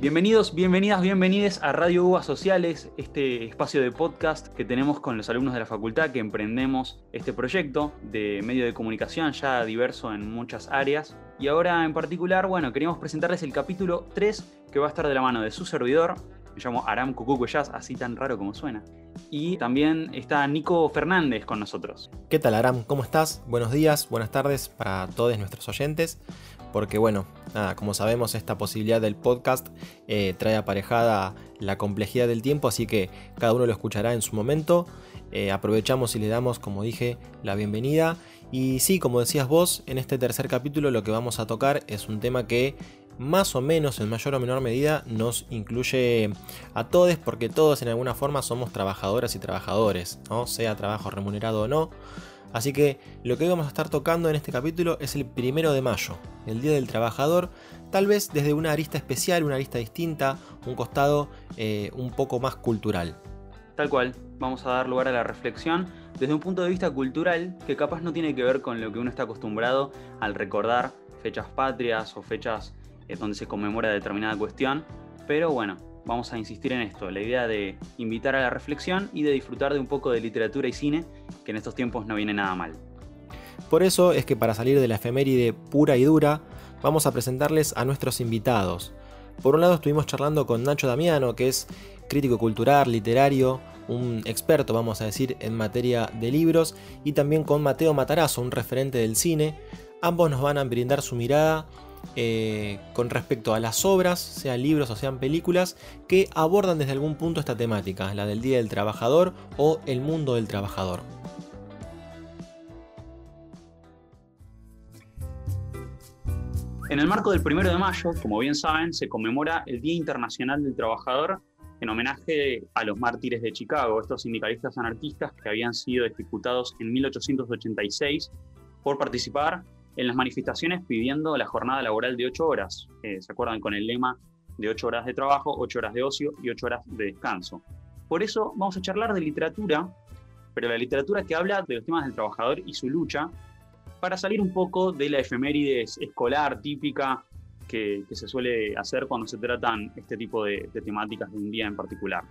Bienvenidos, bienvenidas, bienvenides a Radio Uvas Sociales, este espacio de podcast que tenemos con los alumnos de la facultad que emprendemos este proyecto de medio de comunicación ya diverso en muchas áreas. Y ahora en particular, bueno, queríamos presentarles el capítulo 3 que va a estar de la mano de su servidor, me llamo Aram Cucucuyas, así tan raro como suena. Y también está Nico Fernández con nosotros. ¿Qué tal Aram? ¿Cómo estás? Buenos días, buenas tardes para todos nuestros oyentes porque bueno, nada, como sabemos esta posibilidad del podcast eh, trae aparejada la complejidad del tiempo, así que cada uno lo escuchará en su momento. Eh, aprovechamos y le damos, como dije, la bienvenida. Y sí, como decías vos, en este tercer capítulo lo que vamos a tocar es un tema que más o menos en mayor o menor medida nos incluye a todos porque todos en alguna forma somos trabajadoras y trabajadores, ¿no? sea trabajo remunerado o no. Así que lo que vamos a estar tocando en este capítulo es el primero de mayo, el Día del Trabajador, tal vez desde una arista especial, una arista distinta, un costado eh, un poco más cultural. Tal cual, vamos a dar lugar a la reflexión desde un punto de vista cultural que capaz no tiene que ver con lo que uno está acostumbrado al recordar fechas patrias o fechas eh, donde se conmemora determinada cuestión, pero bueno, vamos a insistir en esto, la idea de invitar a la reflexión y de disfrutar de un poco de literatura y cine, que en estos tiempos no viene nada mal. Por eso es que para salir de la efeméride pura y dura, vamos a presentarles a nuestros invitados. Por un lado estuvimos charlando con Nacho Damiano, que es crítico cultural, literario, un experto, vamos a decir, en materia de libros, y también con Mateo Matarazo, un referente del cine. Ambos nos van a brindar su mirada eh, con respecto a las obras, sean libros o sean películas, que abordan desde algún punto esta temática, la del Día del Trabajador o el mundo del trabajador. En el marco del primero de mayo, como bien saben, se conmemora el Día Internacional del Trabajador en homenaje a los mártires de Chicago, estos sindicalistas anarquistas que habían sido ejecutados en 1886 por participar en las manifestaciones pidiendo la jornada laboral de 8 horas. Eh, ¿Se acuerdan con el lema de 8 horas de trabajo, 8 horas de ocio y 8 horas de descanso? Por eso vamos a charlar de literatura, pero la literatura que habla de los temas del trabajador y su lucha, para salir un poco de la efeméride escolar típica que, se suele hacer cuando se tratan este tipo de, temáticas de un día en particular.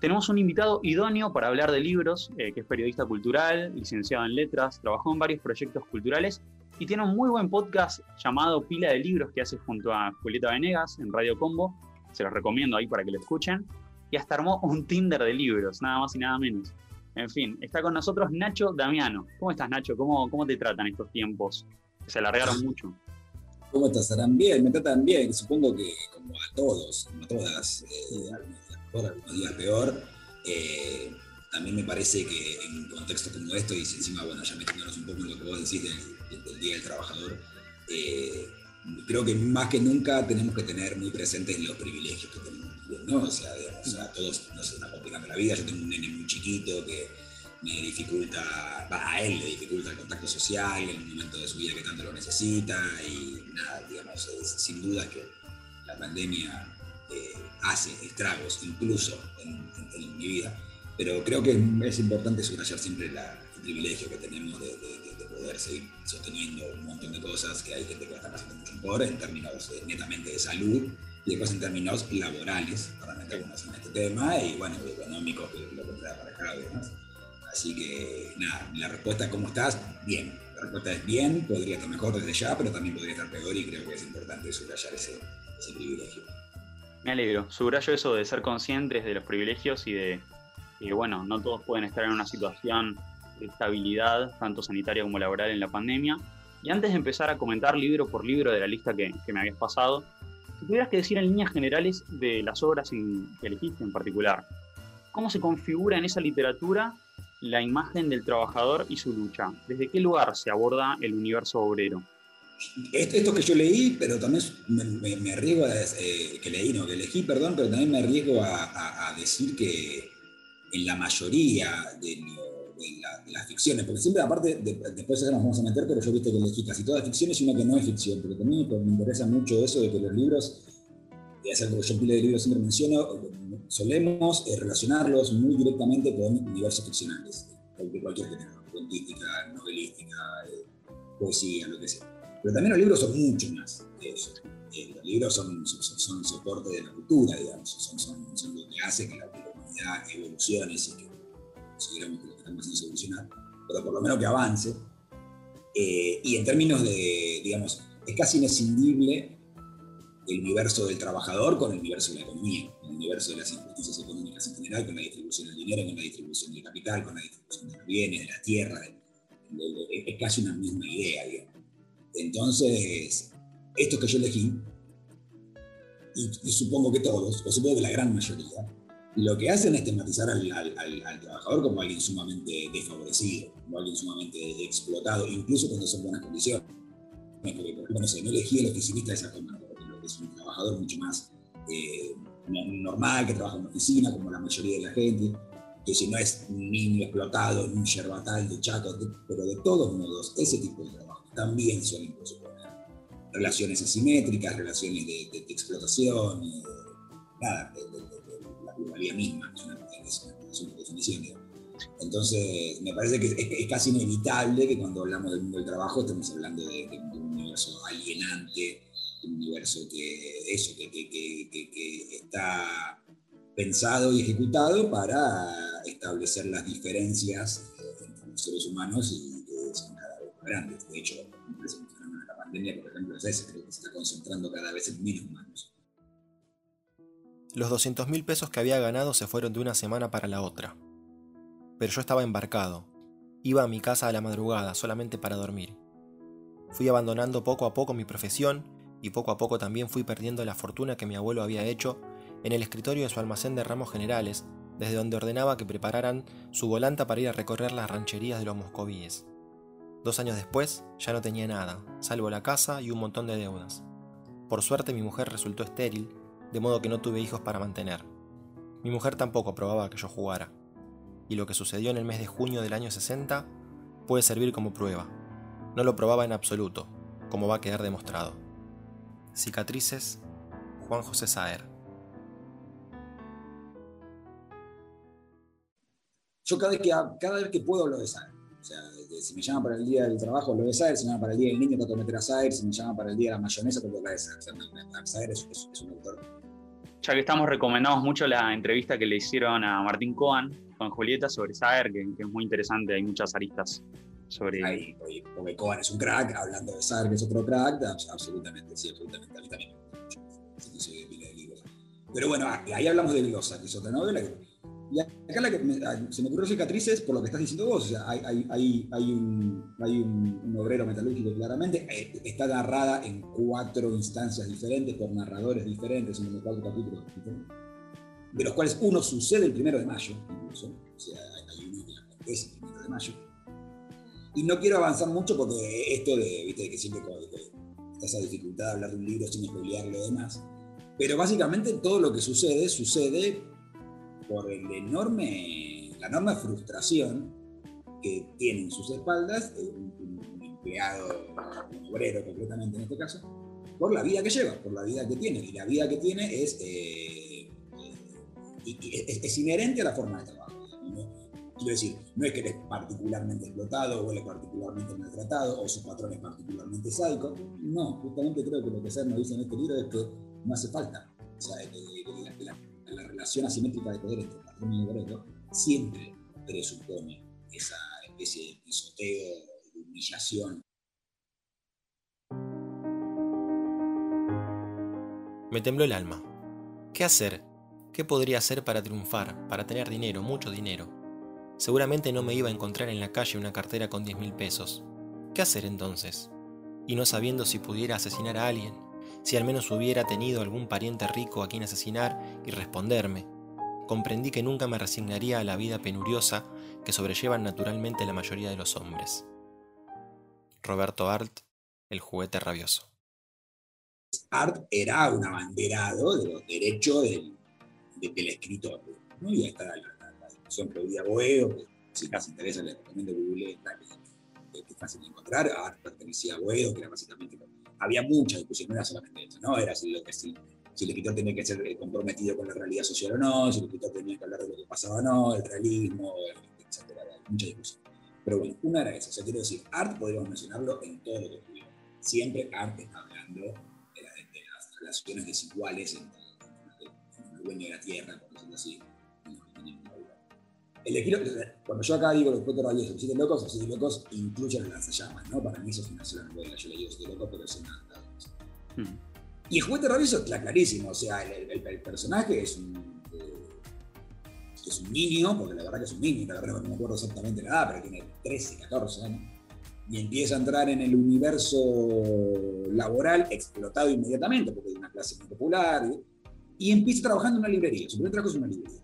Tenemos un invitado idóneo para hablar de libros, eh, que es periodista cultural, licenciado en letras, trabajó en varios proyectos culturales y tiene un muy buen podcast llamado Pila de Libros que hace junto a Julieta Venegas en Radio Combo. Se los recomiendo ahí para que lo escuchen. Y hasta armó un Tinder de libros, nada más y nada menos. En fin, está con nosotros Nacho Damiano. ¿Cómo estás, Nacho? ¿Cómo, cómo te tratan estos tiempos? Se alargaron mucho. ¿Cómo estás, Arán? Bien, me tratan bien. Supongo que como a todos, como a todas, eh, algunos días peor. Eh, también me parece que en contextos como esto, y encima, bueno, ya metiéndonos un poco en lo que vos decís del, Día del Trabajador, eh, creo que más que nunca tenemos que tener muy presentes los privilegios que tenemos, ¿no? O sea, a todos nos está complicando la vida, yo tengo un nene muy chiquito que me dificulta, a él le dificulta el contacto social en un momento de su vida que tanto lo necesita y nada, digamos, sin duda que la pandemia eh, hace estragos incluso en mi vida pero creo que es importante subrayar siempre el privilegio que tenemos de, poder seguir sosteniendo un montón de cosas que hay gente que está pasando mucho mejor en términos netamente de salud y después en términos laborales, para meternos en este tema, y bueno, económicos, que lo que para acá y demás. Así que, nada, la respuesta, ¿cómo estás? Bien. La respuesta es bien, podría estar mejor desde ya, pero también podría estar peor y creo que es importante subrayar ese, ese privilegio. Me alegro. Subrayo eso de ser conscientes de los privilegios y de y bueno, no todos pueden estar en una situación de estabilidad, tanto sanitaria como laboral, en la pandemia. Y antes de empezar a comentar libro por libro de la lista que, me habías pasado, si tuvieras que decir en líneas generales de las obras que elegiste en particular, ¿cómo se configura en esa literatura la imagen del trabajador y su lucha? ¿Desde qué lugar se aborda el universo obrero? Esto, que yo leí, pero también me, arriesgo eh, que leí, no, que elegí, perdón, pero también me arriesgo a decir que, en la mayoría de, las ficciones, porque siempre, aparte, después nos vamos a meter, pero yo he visto que elegí casi todas ficciones y una que no es ficción, pero también me interesa mucho eso de que los libros, y es algo que yo en de libros siempre menciono, solemos eh, relacionarlos muy directamente con universos ficcionales, de cualquier género, cuentística, novelística, poesía, lo que sea. Pero también los libros son mucho más de eso. eh, los libros son, son, soporte de la cultura, digamos, son, son, lo que hace que la, humanidad evolucione, si que consideramos que lo estamos haciendo evolucionar, pero por lo menos que avance. Eh, y en términos de, digamos, es casi inescindible el universo del trabajador con el universo de la economía, el universo de las injusticias económicas en general, con la distribución del dinero, con la distribución del capital, con la distribución de los bienes, de la tierra, es casi una misma idea, digamos. Entonces, esto que yo elegí, y, supongo que todos, o supongo que la gran mayoría, lo que hacen es tematizar al, trabajador como alguien sumamente desfavorecido, como alguien sumamente explotado, incluso cuando son buenas condiciones. Porque, por ejemplo, no, sé, no elegí el oficinista de esa forma, porque es un trabajador mucho más eh, normal, que trabaja en una oficina, como la mayoría de la gente, que si no es un niño explotado, un yerbatal de chaco, pero de todos modos, ese tipo de trabajo también suelen suponer relaciones asimétricas, relaciones de, explotación, nada, de, la misma, es una, definición. Entonces, me parece que es, casi inevitable que cuando hablamos del mundo del trabajo estemos hablando de, un universo alienante, un universo que, eso, que, que está pensado y ejecutado para establecer las diferencias eh, entre los seres humanos y que son cada vez más grandes. De hecho, me parece que de la pandemia, por ejemplo, es ese, creo que se está concentrando cada vez en menos humanos. Los 200 mil pesos que había ganado se fueron de una semana para la otra. Pero yo estaba embarcado. Iba a mi casa a la madrugada solamente para dormir. Fui abandonando poco a poco mi profesión y poco a poco también fui perdiendo la fortuna que mi abuelo había hecho en el escritorio de su almacén de ramos generales, desde donde ordenaba que prepararan su volanta para ir a recorrer las rancherías de los moscovíes. Dos años después ya no tenía nada, salvo la casa y un montón de deudas. Por suerte mi mujer resultó estéril, de modo que no tuve hijos para mantener. Mi mujer tampoco aprobaba que yo jugara. Y lo que sucedió en el mes de junio del año 60 puede servir como prueba. No lo probaba en absoluto, como va a quedar demostrado. Cicatrices, Juan José Saer. Yo cada vez que, cada vez que puedo lo de Saer. O sea, si me llaman para el día del trabajo, lo de Saer. Si me llaman para el día del niño, trato de meter a Saer. Si me llaman para el día de la mayonesa, trato de Saer. O sea, Saer es, un autor. Ya que estamos, recomendamos mucho la entrevista que le hicieron a Martín Coan con Julieta sobre Saer, que, es muy interesante. Hay muchas aristas sobre. Ahí, porque Coan es un crack, hablando de Saer, que es otro crack, absolutamente, sí, absolutamente. A mí también Pero bueno, ahí hablamos de Glosa, que es otra novela que y acá la que se me ocurrió cicatrices por lo que estás diciendo vos. O sea, hay, hay, hay, hay, un, hay un, obrero metalúrgico claramente. Eh, está narrada en cuatro instancias diferentes, por narradores diferentes, en cuatro capítulos diferentes. De los cuales uno sucede el primero de mayo, incluso. O sea, hay uno que acontece el primero de mayo. Y no quiero avanzar mucho porque esto de, viste, que siempre está esa dificultad de hablar de un libro sin spoilear lo demás. Pero básicamente todo lo que sucede, sucede por el enorme, la enorme frustración que tiene en sus espaldas un, empleado, un obrero concretamente en este caso, por la vida que lleva, por la vida que tiene. Y la vida que tiene es, eh, eh, es, inherente a la forma de trabajo. Quiero decir, no es que él es particularmente explotado o él es particularmente maltratado o su patrón es particularmente sádico. No, justamente creo que lo que Ser nos dice en este libro es que no hace falta. O sea, la, la relación asimétrica de poder entre patrón y obrero siempre presupone esa especie de pisoteo, de humillación. Me tembló el alma. ¿Qué hacer? ¿Qué podría hacer para triunfar, para tener dinero, mucho dinero? Seguramente no me iba a encontrar en la calle una cartera con 10 mil pesos. ¿Qué hacer entonces? Y no sabiendo si pudiera asesinar a alguien, si al menos hubiera tenido algún pariente rico a quien asesinar y responderme. Comprendí que nunca me resignaría a la vida penuriosa que sobrellevan naturalmente la mayoría de los hombres. Roberto Art, El juguete rabioso. Art era un abanderado de los derechos del, escritor. ¿no? Y ahí está la, discusión que Boedo, que si les interesa, les recomiendo Google, que es fácil de encontrar. Art pertenecía a Boedo, que era básicamente había mucha discusión, no era solamente eso, ¿no? Era si, lo que, si, si el escritor tenía que ser eh, comprometido con la realidad social o no, si el escritor tenía que hablar de lo que pasaba o no, el realismo, etc. mucha discusión. Pero bueno, una era esa, o sea, quiero decir, Art podríamos mencionarlo en todo lo que tuvimos. Siempre Art está hablando de, relaciones desiguales entre, el dueño de la tierra, por decirlo así. Cuando yo acá digo los cuatro rabiosos, los siete locos, los siete locos incluyen a las llamas, ¿no? Para mí eso es una sola novela, yo le digo siete locos, pero es una. Hmm. Y el juguete rabioso está clarísimo, o sea, el, el, personaje es un, eh, es un niño, porque la verdad que es un niño, la verdad no me acuerdo exactamente la edad, pero tiene 13, 14 años y empieza a entrar en el universo laboral explotado inmediatamente, porque es una clase muy popular, y empieza trabajando en una librería. Su primer trabajo es una librería.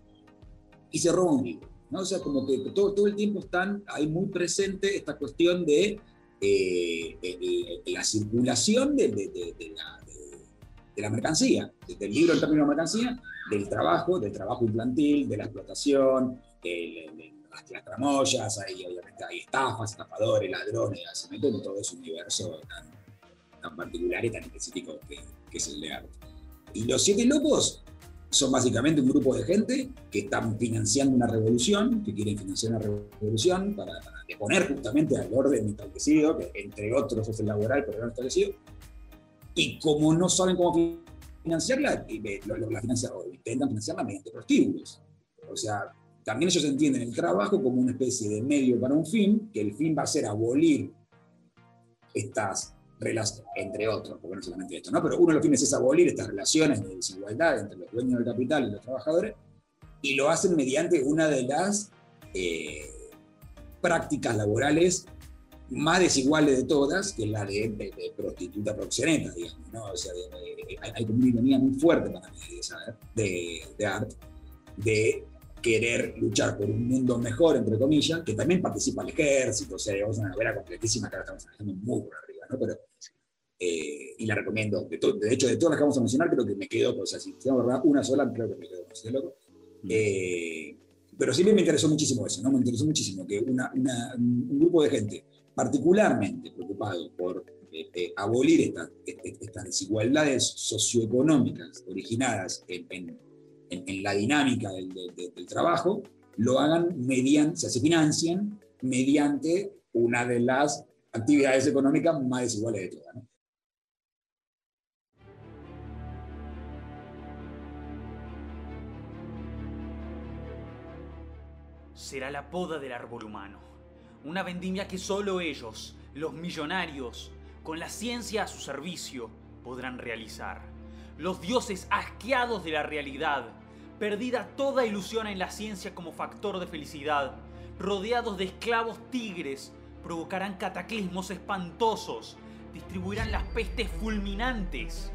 Y se roba un libro. ¿No? O sea, como que todo, todo el tiempo están ahí muy presente esta cuestión de eh, la circulación de, de, la, de, la, mercancía, del libro en términos de mercancía, del trabajo, del trabajo infantil, de la explotación, el, las, tramoyas, hay, obviamente hay estafas, estafadores, ladrones, se meten en todo ese universo tan, tan, particular y tan específico que, que es el de arte. Y los siete locos son básicamente un grupo de gente que están financiando una revolución, que quieren financiar una revolución para, para deponer justamente al orden establecido, que entre otros es el laboral, pero no establecido. Y como no saben cómo financiarla, la financian, intentan financiarla mediante prostíbulos. O sea, también ellos entienden el trabajo como una especie de medio para un fin, que el fin va a ser abolir estas entre otros, porque no solamente esto, ¿no? pero uno de los fines es abolir estas relaciones de desigualdad entre los dueños del capital y los trabajadores, y lo hacen mediante una de las eh, prácticas laborales más desiguales de todas, que es la de, prostituta proxeneta, digamos, ¿no? O sea, hay, como una ironía muy fuerte para mí de, de arte, de querer luchar por un mundo mejor, entre comillas, que también participa el ejército, o sea, es una novela completísima que ahora estamos manejando muy por arriba, ¿no? Pero, eh, y la recomiendo. De, de, hecho, de todas las que vamos a mencionar, creo que me quedo, o sea, si tengo verdad una sola, creo que me quedo con loco. Mm. Eh, pero siempre me interesó muchísimo eso, ¿no? Me interesó muchísimo que una, una, un grupo de gente particularmente preocupado por eh, abolir estas estas desigualdades socioeconómicas originadas en, en en, la dinámica del, trabajo, lo hagan mediante, se financien mediante una de las actividades económicas más desiguales de todas. Será la poda del árbol humano, una vendimia que solo ellos, los millonarios, con la ciencia a su servicio, podrán realizar los dioses asqueados de la realidad, perdida toda ilusión en la ciencia como factor de felicidad, rodeados de esclavos tigres, provocarán cataclismos espantosos, distribuirán las pestes fulminantes.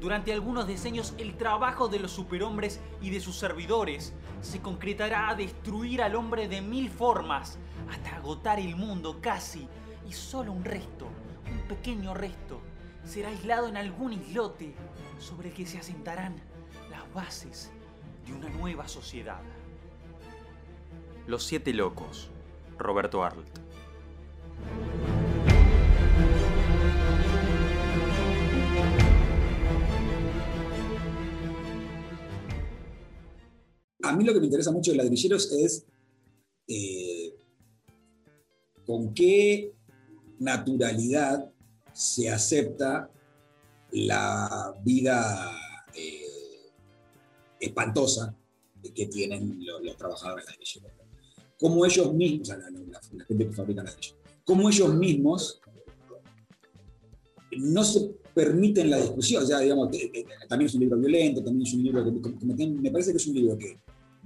Durante algunos decenios el trabajo de los superhombres y de sus servidores se concretará a destruir al hombre de mil formas, hasta agotar el mundo casi, y solo un resto, un pequeño resto, será aislado en algún islote sobre el que se asentarán las bases de una nueva sociedad. Los Siete Locos, Roberto Arlt. A mí lo que me interesa mucho de ladrilleros es eh, con qué naturalidad se acepta la vida eh, espantosa que tienen los, trabajadores de ladrilleros. Como ellos mismos, la, gente que fabrica ladrillos, como ellos mismos no se permiten la discusión, o digamos, también es un libro violento, también es un libro que, me parece que es un libro que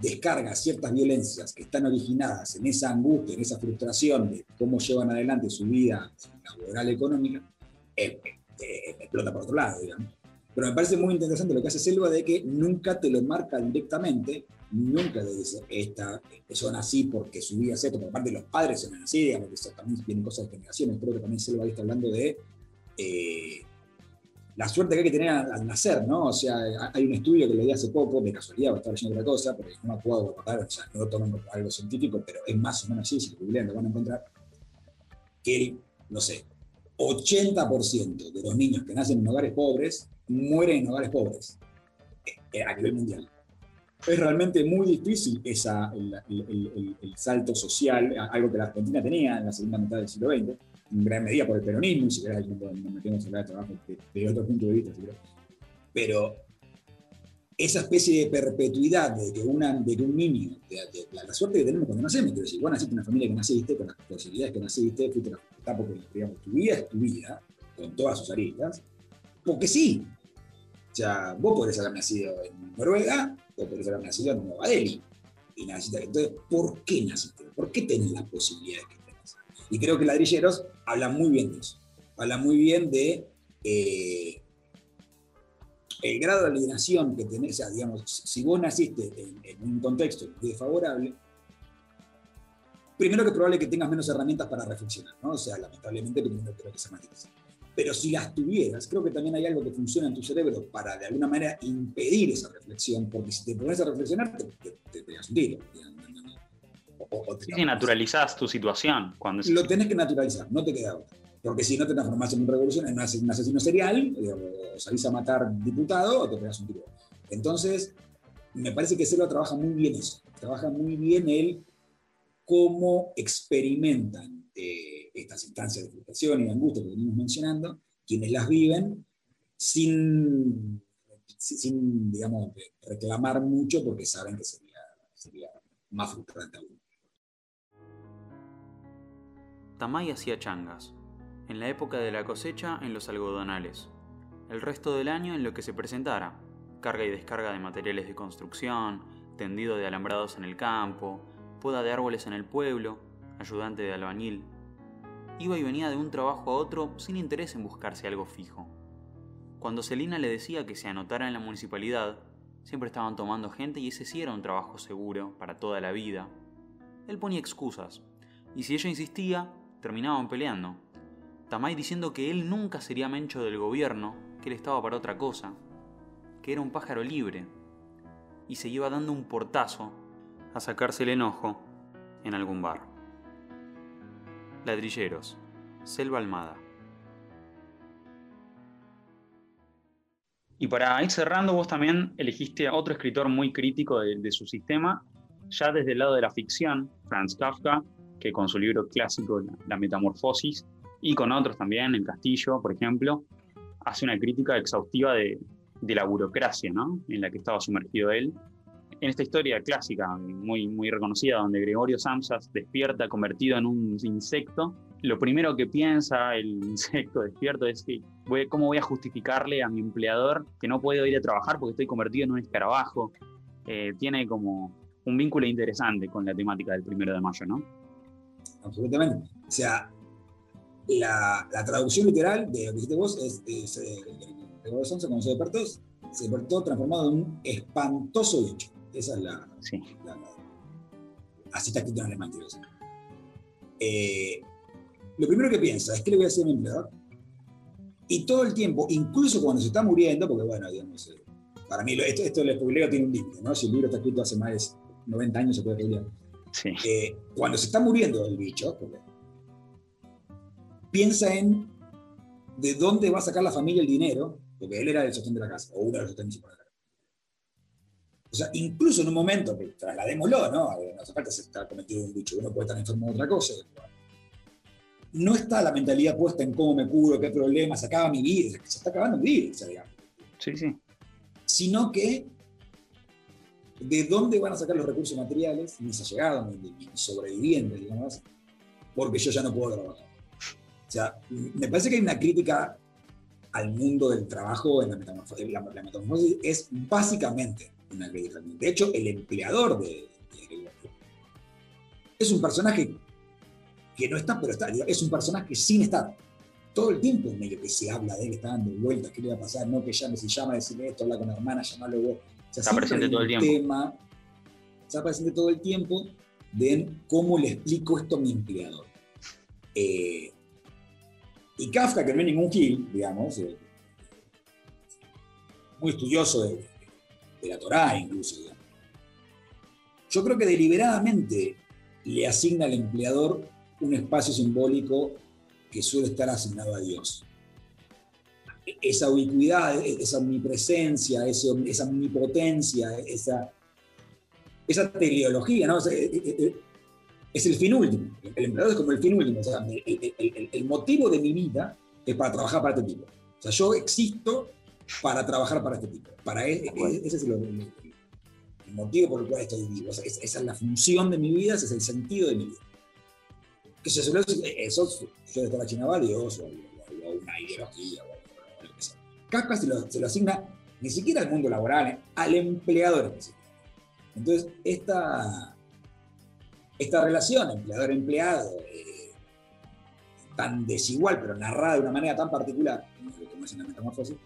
descarga ciertas violencias que están originadas en esa angustia, en esa frustración de cómo llevan adelante su vida laboral económica, eh, eh, explota por otro lado, digamos. Pero me parece muy interesante lo que hace Selva de que nunca te lo marca directamente, nunca te dice, esta, son así porque su vida es esto, por parte de los padres son así, digamos, también tienen cosas de generaciones, creo que también Selva está hablando de eh, la suerte que hay que tener al, nacer, ¿no? O sea, hay un estudio que leí hace poco, de casualidad, estaba leyendo otra cosa, pero no me puedo acordar, o sea, no lo algo científico, pero es más o menos así, si lo googlean lo van a encontrar, que no sé, 80% de los niños que nacen en hogares pobres mueren en hogares pobres eh, a nivel mundial. Es realmente muy difícil esa, el, salto social, algo que la Argentina tenía en la segunda mitad del siglo XX, en gran medida por el peronismo, y si querés, nos metemos a hablar de trabajo de, otro punto de vista. Pero esa especie de perpetuidad de que, una, de que un niño, de, la, suerte que tenemos cuando nacemos, quiero decir, vos naciste en una familia que naciste, con las posibilidades que naciste, fuiste la digamos, tu vida es tu vida, con todas sus aristas, porque sí. O sea, vos podés haber nacido en Noruega, o podés haber nacido en Nueva Delhi. Y naciste, entonces, ¿por qué naciste? ¿Por qué tenés las posibilidades que? Y creo que Ladrilleros habla muy bien de eso. Habla muy bien de eh, el grado de alienación que tenés, o sea, digamos, si vos naciste en, un contexto desfavorable, primero que es probable que tengas menos herramientas para reflexionar, ¿no? O sea, lamentablemente primero creo que sea más. Pero si las tuvieras, creo que también hay algo que funciona en tu cerebro para de alguna manera impedir esa reflexión, porque si te pones a reflexionar, te, te, pegas un tiro. O, sí, naturalizás tu situación. Cuando Lo tenés que naturalizar, no te queda otra. Porque si no te transformás en un revolución, en un asesino serial, o salís a matar diputado o te pegas un tiro. Entonces, me parece que Selva trabaja muy bien eso. Trabaja muy bien el cómo experimentan eh, estas instancias de frustración y de angustia que venimos mencionando, quienes las viven sin, sin digamos, reclamar mucho porque saben que sería, sería más frustrante aún. Tamay hacía changas en la época de la cosecha en los algodonales, el resto del año en lo que se presentara, carga y descarga de materiales de construcción, tendido de alambrados en el campo, poda de árboles en el pueblo, ayudante de albañil. Iba y venía de un trabajo a otro sin interés en buscarse algo fijo. Cuando Celina le decía que se anotara en la municipalidad, siempre estaban tomando gente y ese sí era un trabajo seguro para toda la vida. Él ponía excusas, y si ella insistía, terminaban peleando. Tamay diciendo que él nunca sería mencho del gobierno, que él estaba para otra cosa, que era un pájaro libre, y se iba dando un portazo a sacarse el enojo en algún bar. Ladrilleros, Selva Almada. Y para ir cerrando, vos también elegiste a otro escritor muy crítico de, su sistema, ya desde el lado de la ficción, Franz Kafka, que con su libro clásico La Metamorfosis y con otros también, El Castillo, por ejemplo, hace una crítica exhaustiva de, la burocracia ¿no? en la que estaba sumergido él. En esta historia clásica, muy, muy reconocida, donde Gregorio Samsas despierta convertido en un insecto, lo primero que piensa el insecto despierto es que, ¿cómo voy a justificarle a mi empleador que no puedo ir a trabajar porque estoy convertido en un escarabajo? Eh, tiene como un vínculo interesante con la temática del primero de mayo, ¿no? Absolutamente. O sea, la, traducción literal de lo que dijiste vos es, es eh, cuando se despertó, se despertó transformado en un espantoso bicho. Esa es la. Sí. así está escrito en alemán, eh, lo primero que piensa es que le voy a hacer a mi empleador. Y todo el tiempo, incluso cuando se está muriendo, porque bueno, digamos, eh, para mí esto, esto del spoileo tiene un límite, ¿no? Si el libro está escrito hace más de 90 años, se puede spoilear. Sí. cuando se está muriendo el bicho, piensa en de dónde va a sacar la familia el dinero, porque él era el sostén de la casa, o uno de los sostén de la casa. O sea, incluso en un momento, que trasladémoslo, ¿no? No hace falta estar cometido un bicho, uno puede estar enfermo de otra cosa. No está la mentalidad puesta en cómo me curo, qué problemas, se acaba mi vida, se está acabando mi vida, digamos. Sí, sí. Sino que de dónde van a sacar los recursos materiales, mis allegados, mis sobrevivientes, digamos, porque yo ya no puedo trabajar. O sea, me parece que hay una crítica al mundo del trabajo en la metamorfosis. La, metamorfosis es básicamente una crítica. De hecho, el empleador de, de es un personaje que no está, pero está, es un personaje sin estar. Todo el tiempo en medio que se habla de él, está dando vueltas, qué le va a pasar, no que llame, si llama, decirle esto, habla con la hermana, llamarlo vos. O está presente todo el tiempo. Tema, está presente todo el tiempo de cómo le explico esto a mi empleador. Eh, y Kafka, que no es ningún gil, digamos, eh, muy estudioso de, la Torá incluso, yo creo que deliberadamente le asigna al empleador un espacio simbólico que suele estar asignado a Dios. Esa ubicuidad, esa omnipresencia, esa omnipotencia, esa, esa teleología, ¿no? Eh, eh, es el fin último. El empleador es como el fin último. O sea, el, motivo de mi vida es para trabajar para este tipo. O sea, yo existo para trabajar para este tipo. Para e, e, ese es el, motivo por el cual estoy vivo. esa es la función de mi vida, ese es el sentido de mi vida. Que suele eso, yo de la China va Dios o, una ideología o Kafka se lo, se lo asigna ni siquiera al mundo laboral, al empleador específico. Entonces, esta, esta relación empleador-empleado, eh, tan desigual, pero narrada de una manera tan particular, como es la metamorfosis,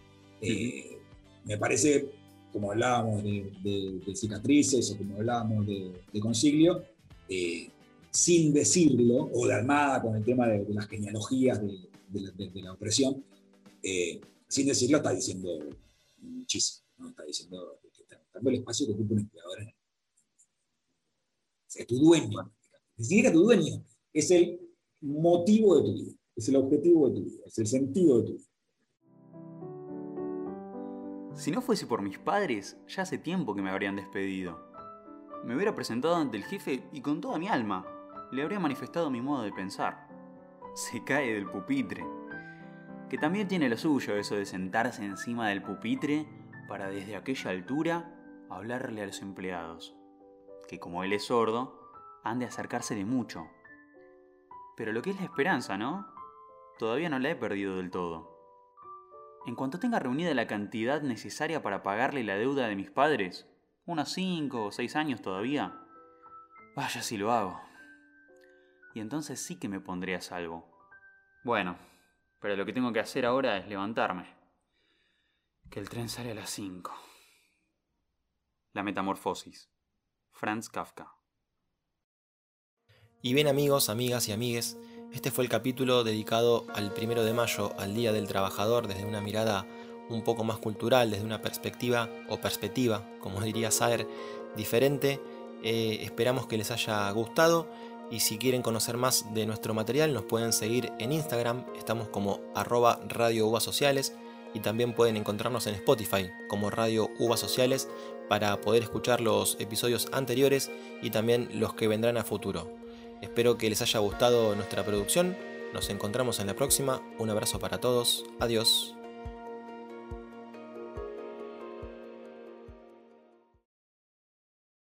eh, me parece, como hablábamos de, cicatrices o como hablábamos de, concilio, eh, sin decirlo, o de Armada con el tema de, las genealogías de, la, opresión, sin decirlo está diciendo muchísimo, está diciendo que está dando el espacio que ocupa un empleador en tu dueño. Ni siquiera tu dueño, es el motivo de tu vida, es el objetivo de tu vida, es el sentido de tu vida. Si no fuese por mis padres, ya hace tiempo que me habrían despedido. Me hubiera presentado ante el jefe y con toda mi alma le habría manifestado mi modo de pensar. Se cae del pupitre. Que también tiene lo suyo eso de sentarse encima del pupitre para desde aquella altura hablarle a los empleados que como él es sordo, han de acercársele mucho. Pero lo que es la esperanza, ¿no? Todavía no la he perdido del todo. En cuanto tenga reunida la cantidad necesaria para pagarle la deuda de mis padres, unos 5 o 6 años todavía, vaya si lo hago. Y entonces sí que me pondré a salvo. Bueno, pero lo que tengo que hacer ahora es levantarme. Que el tren sale a las 5. La metamorfosis. Franz Kafka. Y bien amigos, amigas y amigues, este fue el capítulo dedicado al primero de mayo, al Día del Trabajador, desde una mirada un poco más cultural, desde una perspectiva o perspectiva, como diría Saer, diferente. Eh, esperamos que les haya gustado y si quieren conocer más de nuestro material nos pueden seguir en Instagram, estamos como arroba radio sociales y también pueden encontrarnos en Spotify como Radio Uvas Sociales para poder escuchar los episodios anteriores y también los que vendrán a futuro. Espero que les haya gustado nuestra producción. Nos encontramos en la próxima. Un abrazo para todos. Adiós.